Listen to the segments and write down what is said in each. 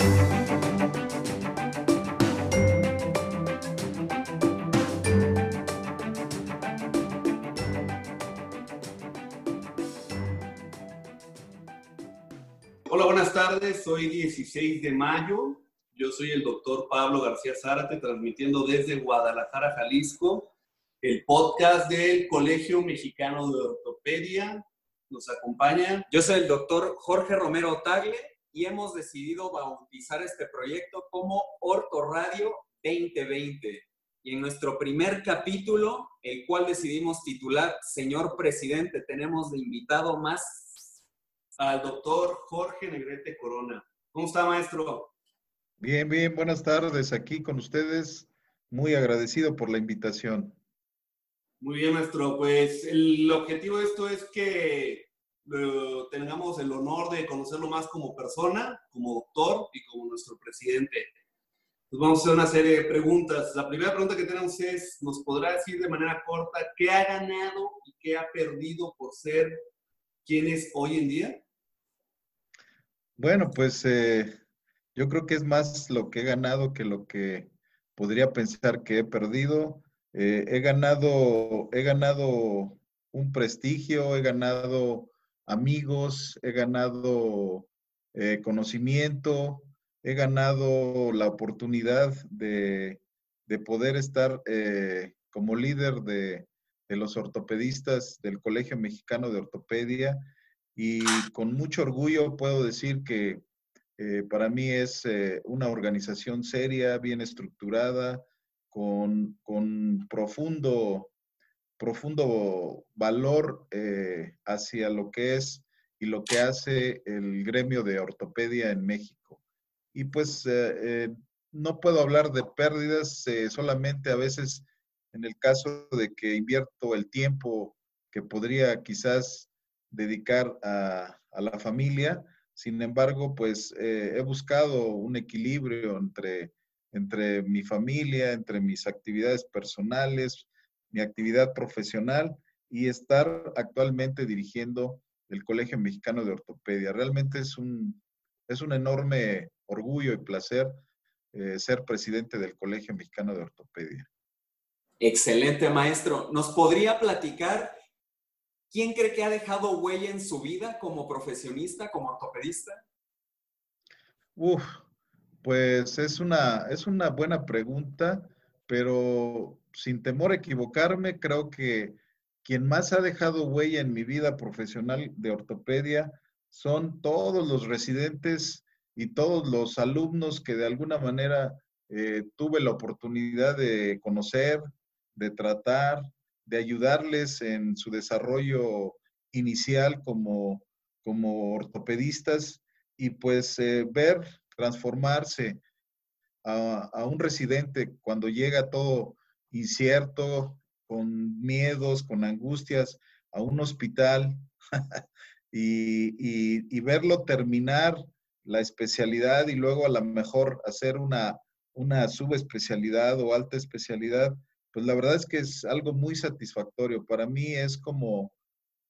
Hola, buenas tardes. Hoy 16 de mayo. Yo soy el doctor Pablo García Zárate, transmitiendo desde Guadalajara, Jalisco, el podcast del Colegio Mexicano de Ortopedia. Nos acompaña. Yo soy el doctor Jorge Romero Tagle y hemos decidido bautizar este proyecto como Orto Radio 2020. Y en nuestro primer capítulo, el cual decidimos titular Señor Presidente, tenemos de invitado más al doctor Jorge Negrete Corona. ¿Cómo está, maestro? Bien, bien, buenas tardes aquí con ustedes. Muy agradecido por la invitación. Muy bien, maestro. Pues el objetivo de esto es que tengamos el honor de conocerlo más como persona, como doctor y como nuestro presidente. Pues vamos a hacer una serie de preguntas. La primera pregunta que tenemos es, ¿nos podrá decir de manera corta qué ha ganado y qué ha perdido por ser quien es hoy en día? Bueno, pues eh, yo creo que es más lo que he ganado que lo que podría pensar que he perdido. Eh, he ganado, he ganado un prestigio, he ganado amigos, he ganado eh, conocimiento, he ganado la oportunidad de, poder estar como líder de, de los ortopedistas del Colegio Mexicano de Ortopedia y con mucho orgullo puedo decir que eh, para mí es eh, una organización seria, bien estructurada, con, profundo, profundo valor eh, hacia lo que es y lo que hace el gremio de ortopedia en México. Y pues no puedo hablar de pérdidas, solamente a veces en el caso de que invierto el tiempo que podría quizás dedicar a, la familia. Sin embargo, pues eh, he buscado un equilibrio entre, entre mi familia, entre mis actividades personales, mi actividad profesional y estar actualmente dirigiendo el Colegio Mexicano de Ortopedia. Realmente es un, es un enorme orgullo y placer eh, ser presidente del Colegio Mexicano de Ortopedia. Excelente, maestro. ¿Nos podría platicar ¿Quién cree que ha dejado huella en su vida como profesionista, como ortopedista? Uf, pues es una, es una buena pregunta, pero sin temor a equivocarme, creo que quien más ha dejado huella en mi vida profesional de ortopedia son todos los residentes y todos los alumnos que de alguna manera eh, tuve la oportunidad de conocer, de tratar, de ayudarles en su desarrollo inicial como, como ortopedistas y pues eh, ver transformarse a, un residente cuando llega todo incierto, con miedos, con angustias, a un hospital y, y, verlo terminar la especialidad y luego a lo mejor hacer una, una subespecialidad o alta especialidad, pues la verdad es que es algo muy satisfactorio. Para mí es como,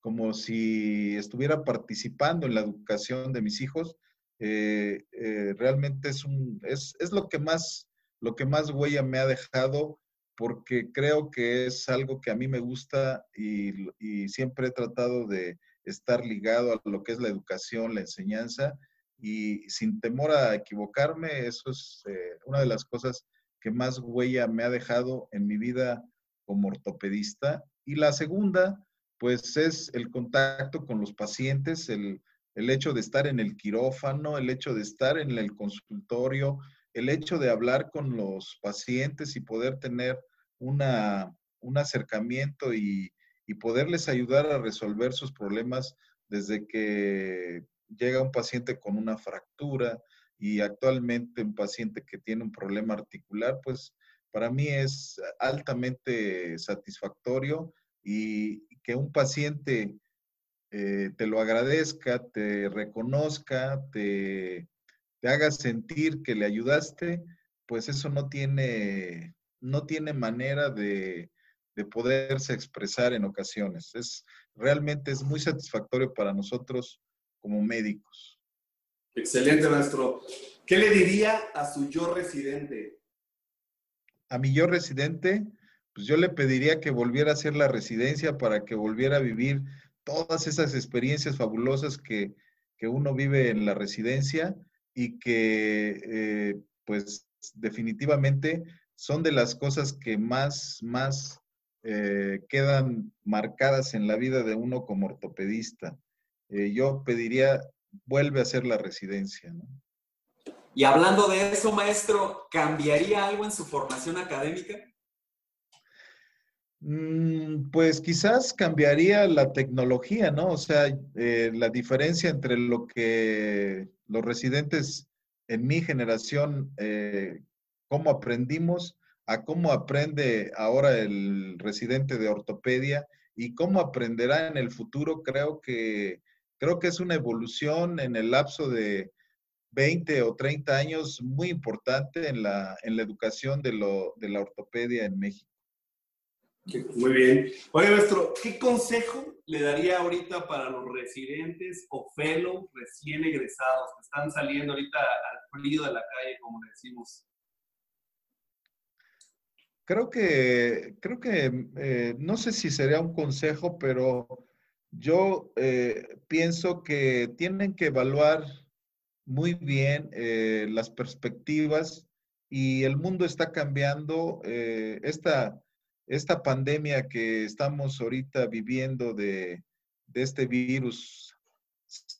como si estuviera participando en la educación de mis hijos. Eh, eh, realmente es, un, es, es, lo, que más, lo que más huella me ha dejado porque creo que es algo que a mí me gusta y, y siempre he tratado de estar ligado a lo que es la educación, la enseñanza y sin temor a equivocarme, eso es eh, una de las cosas que más huella me ha dejado en mi vida como ortopedista. Y la segunda, pues es el contacto con los pacientes, el, hecho de estar en el quirófano, el hecho de estar en el consultorio, el hecho de hablar con los pacientes y poder tener un acercamiento y, y poderles ayudar a resolver sus problemas desde que llega un paciente con una fractura, y actualmente un paciente que tiene un problema articular, pues para mí es altamente satisfactorio y que un paciente eh, te lo agradezca, te reconozca, te, te, haga sentir que le ayudaste, pues eso no tiene, no tiene manera de, de poderse expresar en ocasiones. Es, realmente es muy satisfactorio para nosotros como médicos. Excelente, maestro. ¿Qué le diría a su yo residente? A mi yo residente, pues yo le pediría que volviera a hacer la residencia para que volviera a vivir todas esas experiencias fabulosas que, uno vive en la residencia y que eh, pues definitivamente son de las cosas que más, más eh, quedan marcadas en la vida de uno como ortopedista. Eh, yo pediría, vuelve a hacer la residencia. Y hablando de eso, maestro, ¿cambiaría algo en su formación académica? Mm, pues quizás cambiaría la tecnología, ¿no? O sea, eh, la diferencia entre lo que los residentes en mi generación, eh, cómo aprendimos, a cómo aprende ahora el residente de ortopedia y cómo aprenderá en el futuro, creo que, creo que es una evolución en el lapso de 20 o 30 años muy importante en la, en la educación de, lo, de la ortopedia en México. Muy bien. Oye, maestro, ¿qué consejo le daría ahorita para los residentes o fellows recién egresados que están saliendo ahorita al frío de la calle, como le decimos? Creo que, creo que, eh, no sé si sería un consejo, pero yo eh, pienso que tienen que evaluar muy bien eh, las perspectivas y el mundo está cambiando. esta esta pandemia que estamos ahorita viviendo de, este virus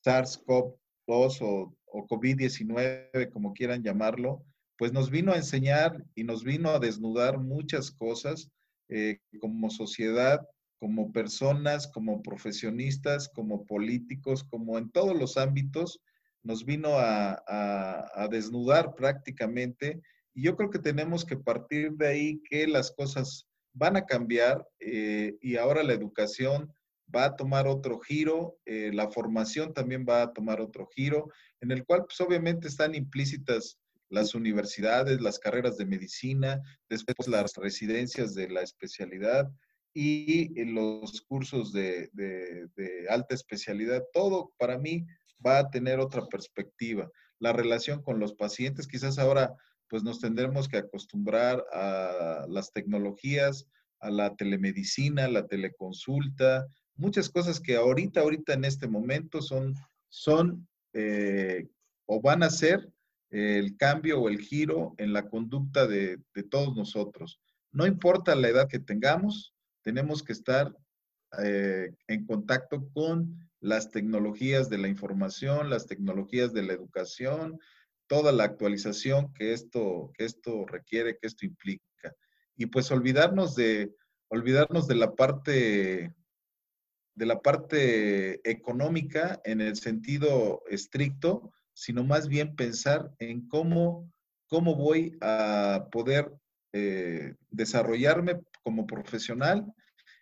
SARS-CoV-2 o, COVID-19, como quieran llamarlo, pues nos vino a enseñar y nos vino a desnudar muchas cosas eh, como sociedad, como personas, como profesionistas, como políticos, como en todos los ámbitos, nos vino a, desnudar prácticamente. Y yo creo que tenemos que partir de ahí que las cosas van a cambiar eh, y ahora la educación va a tomar otro giro, eh, la formación también va a tomar otro giro, en el cual pues obviamente están implícitas las universidades, las carreras de medicina, después las residencias de la especialidad y los cursos de, de alta especialidad. Todo para mí va a tener otra perspectiva. La relación con los pacientes, quizás ahora pues nos tendremos que acostumbrar a las tecnologías, a la telemedicina, la teleconsulta, muchas cosas que ahorita, ahorita en este momento son, son eh, o van a ser el cambio o el giro en la conducta de, todos nosotros. No importa la edad que tengamos, tenemos que estar eh, en contacto con las tecnologías de la información, las tecnologías de la educación, toda la actualización que esto, que esto requiere, que esto implica. Y pues olvidarnos de, olvidarnos de la parte de la parte económica en el sentido estricto, sino más bien pensar en cómo, cómo voy a poder eh, desarrollarme como profesional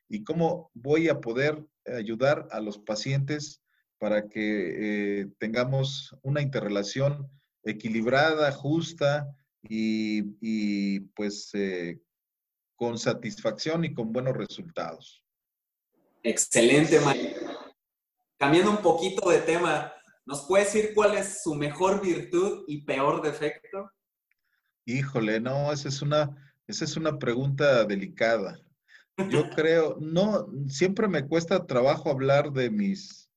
y cómo voy a poder ayudar a los pacientes para que eh, tengamos una interrelación equilibrada, justa y, pues eh, con satisfacción y con buenos resultados. Excelente, Mario. Cambiando un poquito de tema, ¿nos puede decir cuál es su mejor virtud y peor defecto? Híjole, no, esa es una, esa es una pregunta delicada. Yo creo, no, siempre me cuesta trabajo hablar de mis,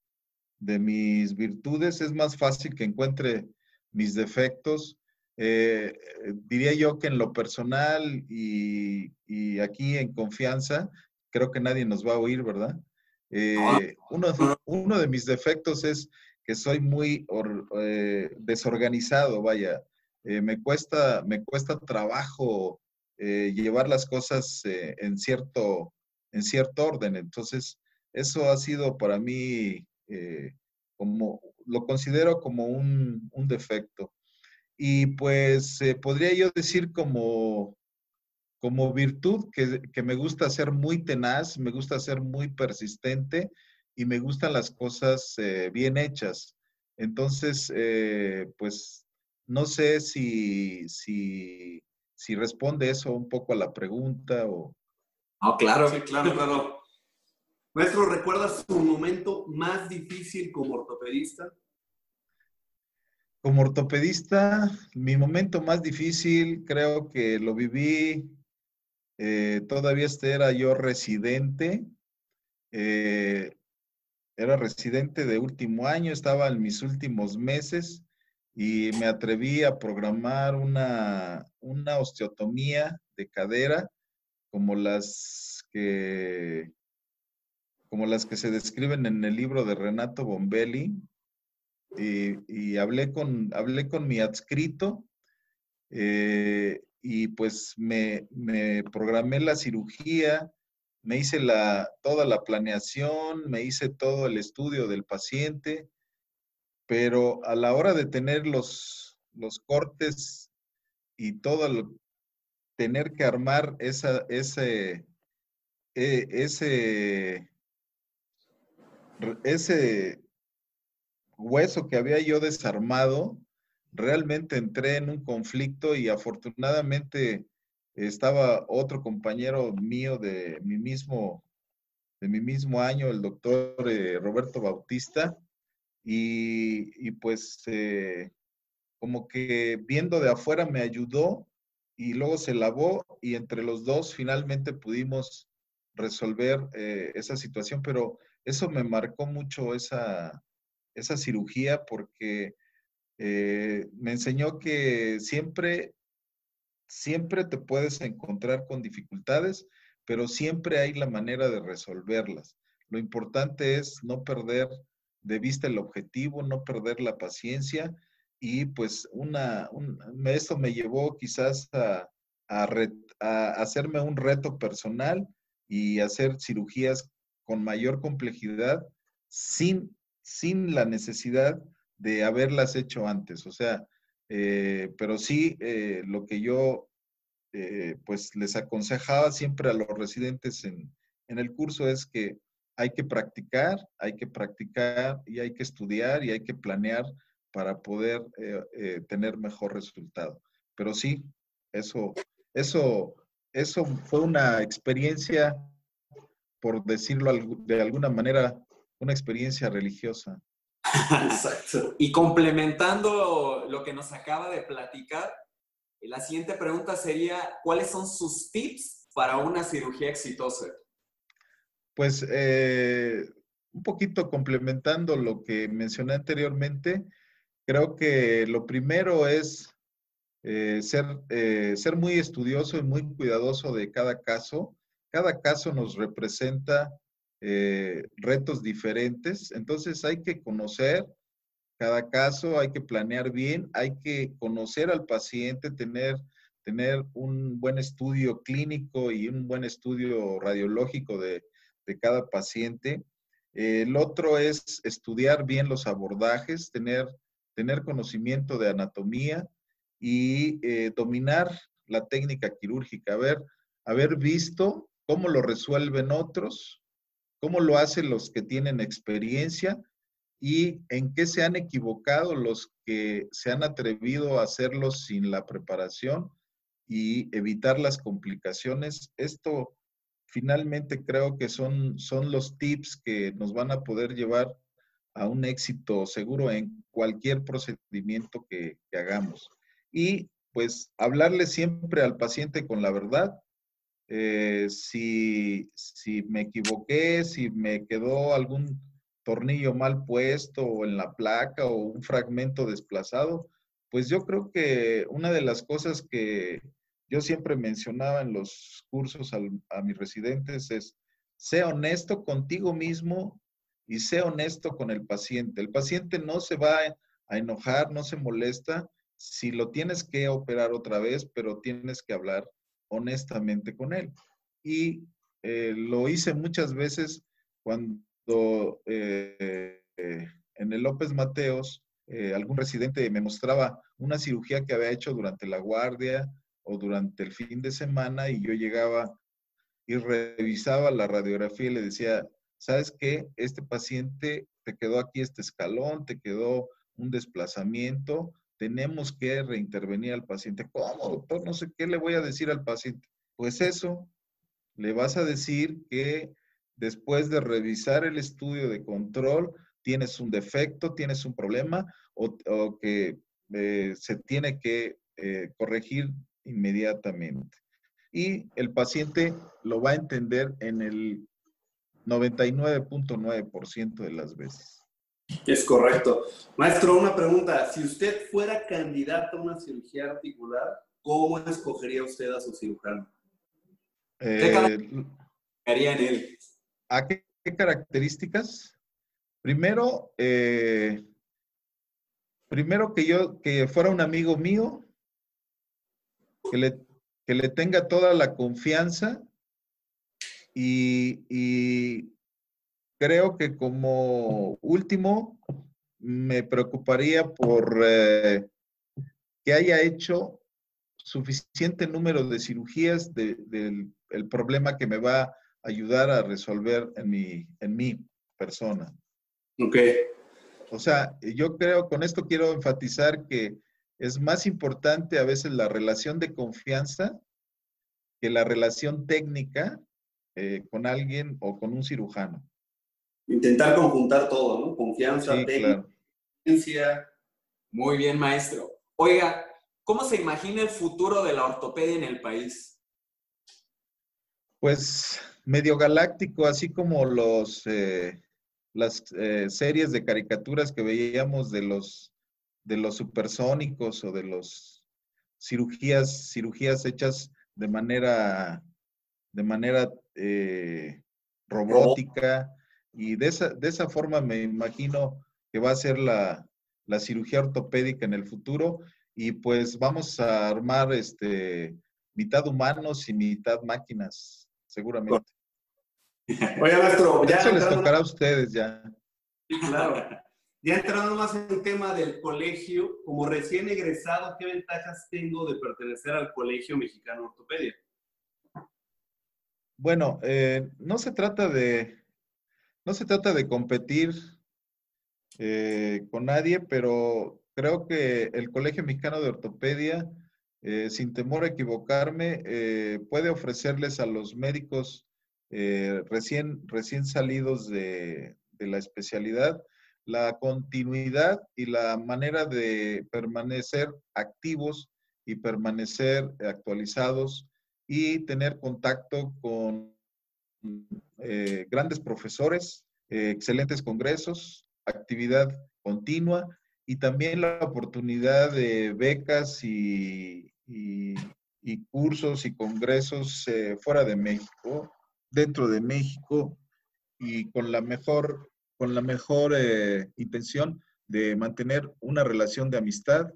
de mis virtudes. Es más fácil que encuentre mis defectos. Eh, diría yo que en lo personal y, aquí en confianza, creo que nadie nos va a oír, ¿verdad? Eh, uno, uno, de mis defectos es que soy muy eh, desorganizado, vaya. me, cuesta, me cuesta trabajo llevar las cosas en, cierto, en cierto orden. Entonces, eso ha sido para mí como lo considero como un, defecto. Y pues eh, podría yo decir como, como virtud que, me gusta ser muy tenaz, me gusta ser muy persistente y me gustan las cosas eh, bien hechas. Entonces, eh, pues no sé si, si, si, responde eso un poco a la pregunta o... Ah, claro. Sí, claro, claro. Maestro, ¿recuerdas su momento más difícil como ortopedista? Como ortopedista, mi momento más difícil creo que lo viví, eh, todavía este era yo residente, eh, era residente de último año, estaba en mis últimos meses y me atreví a programar una, una osteotomía de cadera como las que como las que se describen en el libro de Renato Bombelli, y, hablé, con, hablé con mi adscrito eh, y pues me, me, programé la cirugía, me hice la, toda la planeación, me hice todo el estudio del paciente, pero a la hora de tener los, los cortes y todo tener que armar ese, e, ese ese hueso que había yo desarmado, realmente entré en un conflicto y afortunadamente estaba otro compañero mío de mi mismo, de mi mismo año, el doctor eh, Roberto Bautista, y, pues eh, como que viendo de afuera me ayudó y luego se lavó y entre los dos finalmente pudimos resolver eh, esa situación, pero eso me marcó mucho esa, esa cirugía porque me enseñó que siempre, siempre te puedes encontrar con dificultades, pero siempre hay la manera de resolverlas. Lo importante es no perder de vista el objetivo, no perder la paciencia y pues una, esto me llevó quizás a, a hacerme un reto personal y hacer cirugías con mayor complejidad sin, sin la necesidad de haberlas hecho antes. O sea, eh, pero sí eh, lo que yo eh, pues les aconsejaba siempre a los residentes en, en, el curso es que hay que practicar, hay que practicar y hay que estudiar y hay que planear para poder tener mejor resultado. Pero sí, eso, eso, eso fue una experiencia por decirlo de alguna manera, una experiencia religiosa. Exacto. Y complementando lo que nos acaba de platicar, la siguiente pregunta sería, ¿cuáles son sus tips para una cirugía exitosa? Pues eh, un poquito complementando lo que mencioné anteriormente, creo que lo primero es eh, ser, eh, ser muy estudioso y muy cuidadoso de cada caso cada caso nos representa eh, retos diferentes, entonces hay que conocer cada caso, hay que planear bien, hay que conocer al paciente, tener, tener un buen estudio clínico y un buen estudio radiológico de, cada paciente. el otro es estudiar bien los abordajes, tener, tener conocimiento de anatomía y eh, dominar la técnica quirúrgica, haber, haber visto cómo lo resuelven otros, cómo lo hacen los que tienen experiencia y en qué se han equivocado los que se han atrevido a hacerlo sin la preparación y evitar las complicaciones. Esto finalmente creo que son, son los tips que nos van a poder llevar a un éxito seguro en cualquier procedimiento que, que hagamos. Y pues hablarle siempre al paciente con la verdad, eh, si, me equivoqué, si me quedó algún tornillo mal puesto o en la placa o un fragmento desplazado, pues yo creo que una de las cosas que yo siempre mencionaba en los cursos a mis residentes es, sé honesto contigo mismo y sé honesto con el paciente. El paciente no se va a enojar, no se molesta si lo tienes que operar otra vez, pero tienes que hablar honestamente con él. Y eh, lo hice muchas veces cuando eh, en el López Mateos eh, algún residente me mostraba una cirugía que había hecho durante la guardia o durante el fin de semana y yo llegaba y revisaba la radiografía y le decía, ¿sabes qué? Este paciente te quedó aquí este escalón, te quedó un desplazamiento, tenemos que reintervenir al paciente. ¿Cómo, doctor? No sé qué le voy a decir al paciente. Pues eso, le vas a decir que después de revisar el estudio de control, tienes un defecto, tienes un problema o, que eh, se tiene que eh, corregir inmediatamente. Y el paciente lo va a entender en el 99.9% de las veces. Es correcto. Maestro, una pregunta. Si usted fuera candidato a una cirugía articular, ¿cómo escogería usted a su cirujano? ¿Qué haría en él? ¿A qué, características? Primero, eh, primero que yo, que fuera un amigo mío, que le, que le tenga toda la confianza y, creo que como último me preocuparía por eh, que haya hecho suficiente número de cirugías del problema que me va a ayudar a resolver en mi, en mi persona. Ok. O sea, yo creo, con esto quiero enfatizar que es más importante a veces la relación de confianza que la relación técnica eh, con alguien o con un cirujano. Intentar conjuntar todo, ¿no? Confianza, técnica, Muy bien, maestro. Oiga, ¿cómo se imagina el futuro de la ortopedia en el país? Pues medio galáctico, así como los, eh, las eh, series de caricaturas que veíamos de los, de los supersónicos o de los cirugías, cirugías hechas de manera, de manera eh, robótica. Y de esa, de esa forma me imagino que va a ser la, la cirugía ortopédica en el futuro. Y pues vamos a armar este, mitad humanos y mitad máquinas, seguramente. Oye, maestro, ya. Eso les tocará a ustedes ya. claro. Ya entrando más en el tema del colegio, como recién egresado, ¿qué ventajas tengo de pertenecer al Colegio Mexicano Ortopedia? Bueno, eh, no se trata de, no se trata de competir eh, con nadie, pero creo que el Colegio Mexicano de Ortopedia, eh, sin temor a equivocarme, puede ofrecerles a los médicos recién, recién salidos de, de la especialidad la continuidad y la manera de permanecer activos y permanecer actualizados y tener contacto con eh, grandes profesores, eh, excelentes congresos, actividad continua y también la oportunidad de becas y, cursos y congresos eh, fuera de México, dentro de México y con la mejor con la mejor intención de mantener una relación de amistad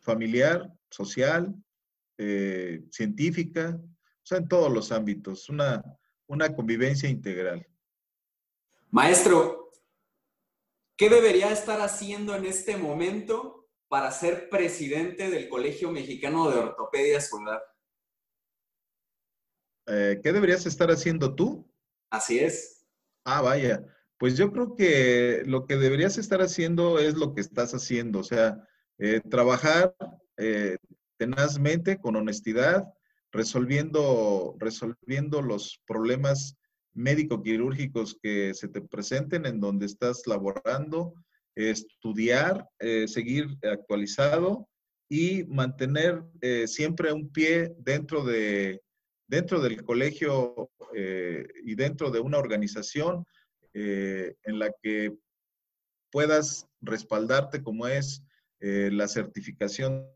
familiar, social, científica, sea, en todos los ámbitos, una, una convivencia integral. Maestro, ¿qué debería estar haciendo en este momento para ser presidente del Colegio Mexicano de Ortopedia Solar? ¿Qué deberías estar haciendo tú? Así es. Ah, vaya. Pues yo creo que lo que deberías estar haciendo es lo que estás haciendo, o sea, eh, trabajar eh, tenazmente, con honestidad, resolviendo, resolviendo los problemas médico-quirúrgicos que se te presenten en donde estás laborando, estudiar, eh, seguir actualizado y mantener siempre un pie dentro de, dentro del colegio eh, y dentro de una organización eh, en la que puedas respaldarte como es eh, la certificación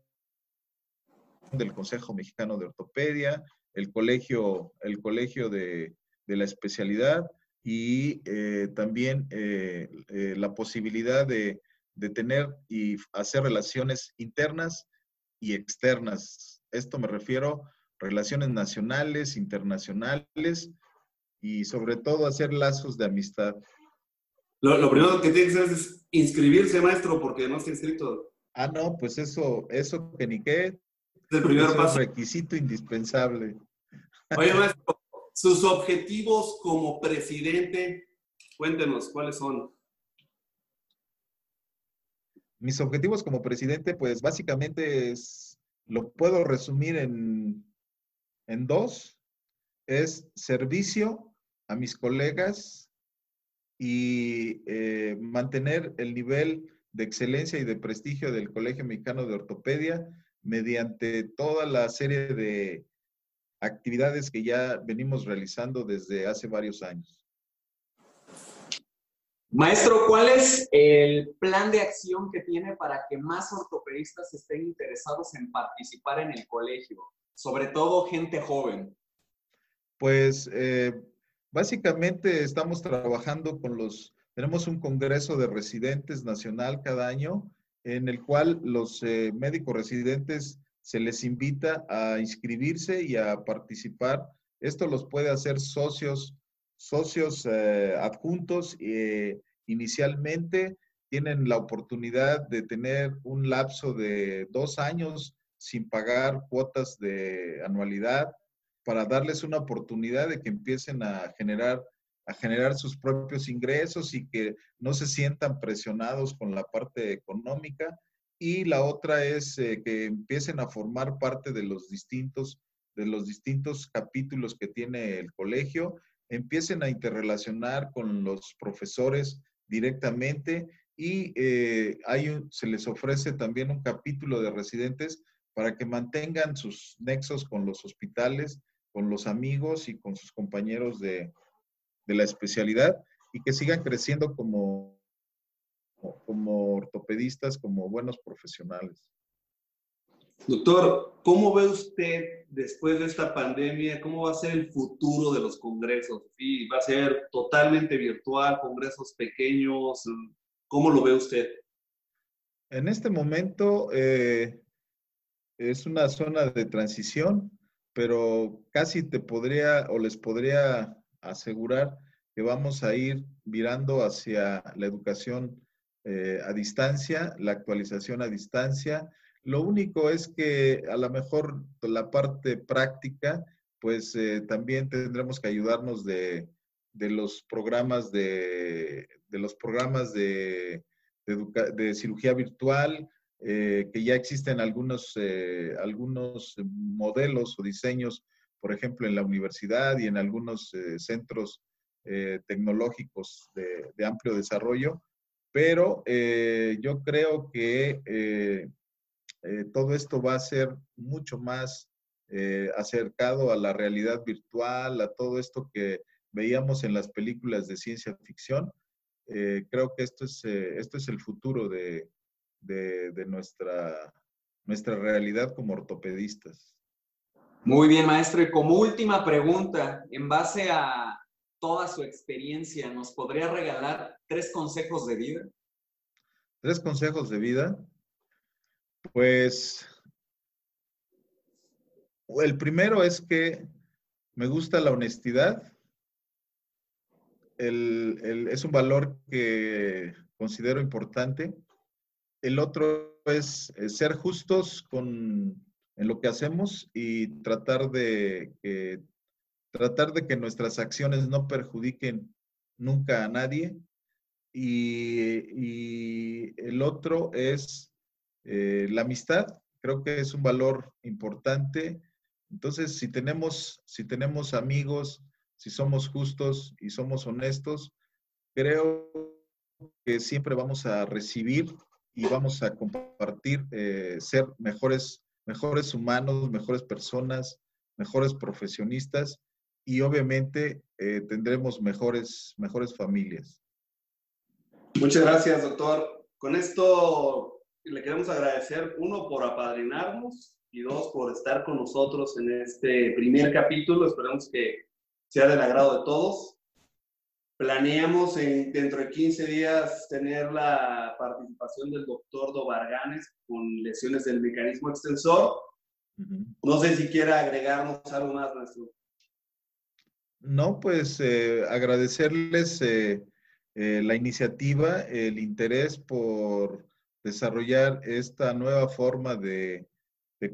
del Consejo Mexicano de Ortopedia, el colegio, el colegio de, la especialidad y también la posibilidad de, de tener y hacer relaciones internas y externas. Esto me refiero relaciones nacionales, internacionales y sobre todo hacer lazos de amistad. Lo, primero que tiene que hacer es inscribirse, maestro, porque no está inscrito. Ah, no, pues eso, eso que ni qué. Es el primer paso. requisito indispensable. Oye, maestro, sus objetivos como presidente, cuéntenos, ¿cuáles son? Mis objetivos como presidente, pues básicamente es, lo puedo resumir en en dos, es servicio a mis colegas y eh, mantener el nivel de excelencia y de prestigio del Colegio Mexicano de Ortopedia mediante toda la serie de actividades que ya venimos realizando desde hace varios años. Maestro, ¿cuál es el plan de acción que tiene para que más ortopedistas estén interesados en participar en el colegio? Sobre todo gente joven. Pues eh, básicamente estamos trabajando con los, tenemos un congreso de residentes nacional cada año en el cual los eh, médicos residentes se les invita a inscribirse y a participar. Esto los puede hacer socios socios eh, adjuntos eh, inicialmente tienen la oportunidad de tener un lapso de dos años sin pagar cuotas de anualidad para darles una oportunidad de que empiecen a generar a generar sus propios ingresos y que no se sientan presionados con la parte económica. Y la otra es eh, que empiecen a formar parte de los distintos de los distintos capítulos que tiene el colegio empiecen a interrelacionar con los profesores directamente y eh, hay se les ofrece también un capítulo de residentes para que mantengan sus nexos con los hospitales, con los amigos y con sus compañeros de, de la especialidad y que sigan creciendo como, como ortopedistas, como buenos profesionales. Doctor, ¿cómo ve usted después de esta pandemia, cómo va a ser el futuro de los congresos? ¿Sí? ¿Va a ser totalmente virtual, congresos pequeños? ¿Cómo lo ve usted? En este momento eh, es una zona de transición, pero casi te podría o les podría asegurar que vamos a ir virando hacia la educación eh, a distancia, la actualización a distancia, lo único es que a lo mejor la parte práctica, pues eh, también tendremos que ayudarnos de, los programas de, los programas de, de, cirugía virtual, eh, que ya existen algunos, algunos modelos o diseños, por ejemplo, en la universidad y en algunos centros tecnológicos de, amplio desarrollo. Pero yo creo que eh, todo esto va a ser mucho más eh, acercado a la realidad virtual, a todo esto que veíamos en las películas de ciencia ficción. Eh, creo que esto es, esto es el futuro de, de, nuestra, nuestra realidad como ortopedistas. Muy bien, maestro. Y como última pregunta, en base a toda su experiencia, ¿nos podría regalar tres consejos de vida? Tres consejos de vida. Pues el primero es que me gusta la honestidad. es un valor que considero importante. El otro es, ser justos con, en lo que hacemos y tratar de, que, tratar de que nuestras acciones no perjudiquen nunca a nadie. y el otro es eh, la amistad creo que es un valor importante. Entonces, si tenemos, si tenemos amigos, si somos justos y somos honestos, creo que siempre vamos a recibir y vamos a compartir, eh, ser mejores, mejores humanos, mejores personas, mejores profesionistas y obviamente eh, tendremos mejores, mejores familias. Muchas gracias, doctor. Con esto le queremos agradecer, uno, por apadrinarnos y dos, por estar con nosotros en este primer capítulo. Esperamos que sea del agrado de todos. Planeamos en, dentro de 15 días tener la participación del doctor Dobarganes con lesiones del mecanismo extensor. No sé si quiera agregarnos algo más, maestro. No, pues eh, agradecerles eh, eh, la iniciativa, el interés por desarrollar esta nueva forma de,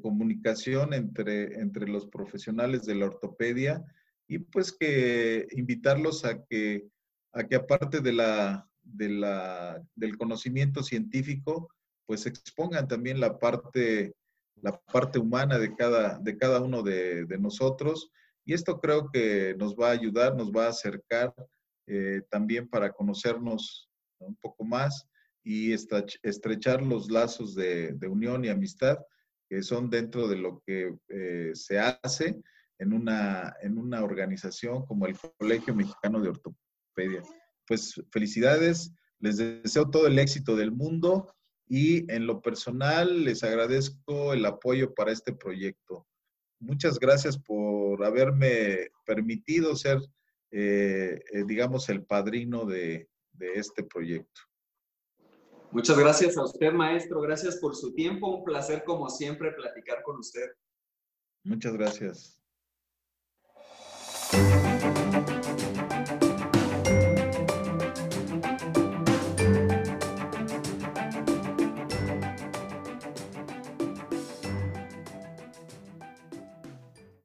comunicación entre, entre los profesionales de la ortopedia y pues que invitarlos a que, a que aparte de la, de la, del conocimiento científico, pues expongan también la parte, la parte humana de cada, de cada uno de, nosotros. Y esto creo que nos va a ayudar, nos va a acercar eh, también para conocernos un poco más y estrechar los lazos de, unión y amistad que son dentro de lo que eh, se hace en una, en una organización como el Colegio Mexicano de Ortopedia. Pues felicidades, les deseo todo el éxito del mundo y en lo personal les agradezco el apoyo para este proyecto. Muchas gracias por haberme permitido ser, eh, eh, digamos, el padrino de, de este proyecto. Muchas gracias a usted, maestro. Gracias por su tiempo. Un placer, como siempre, platicar con usted. Muchas gracias. Thank you.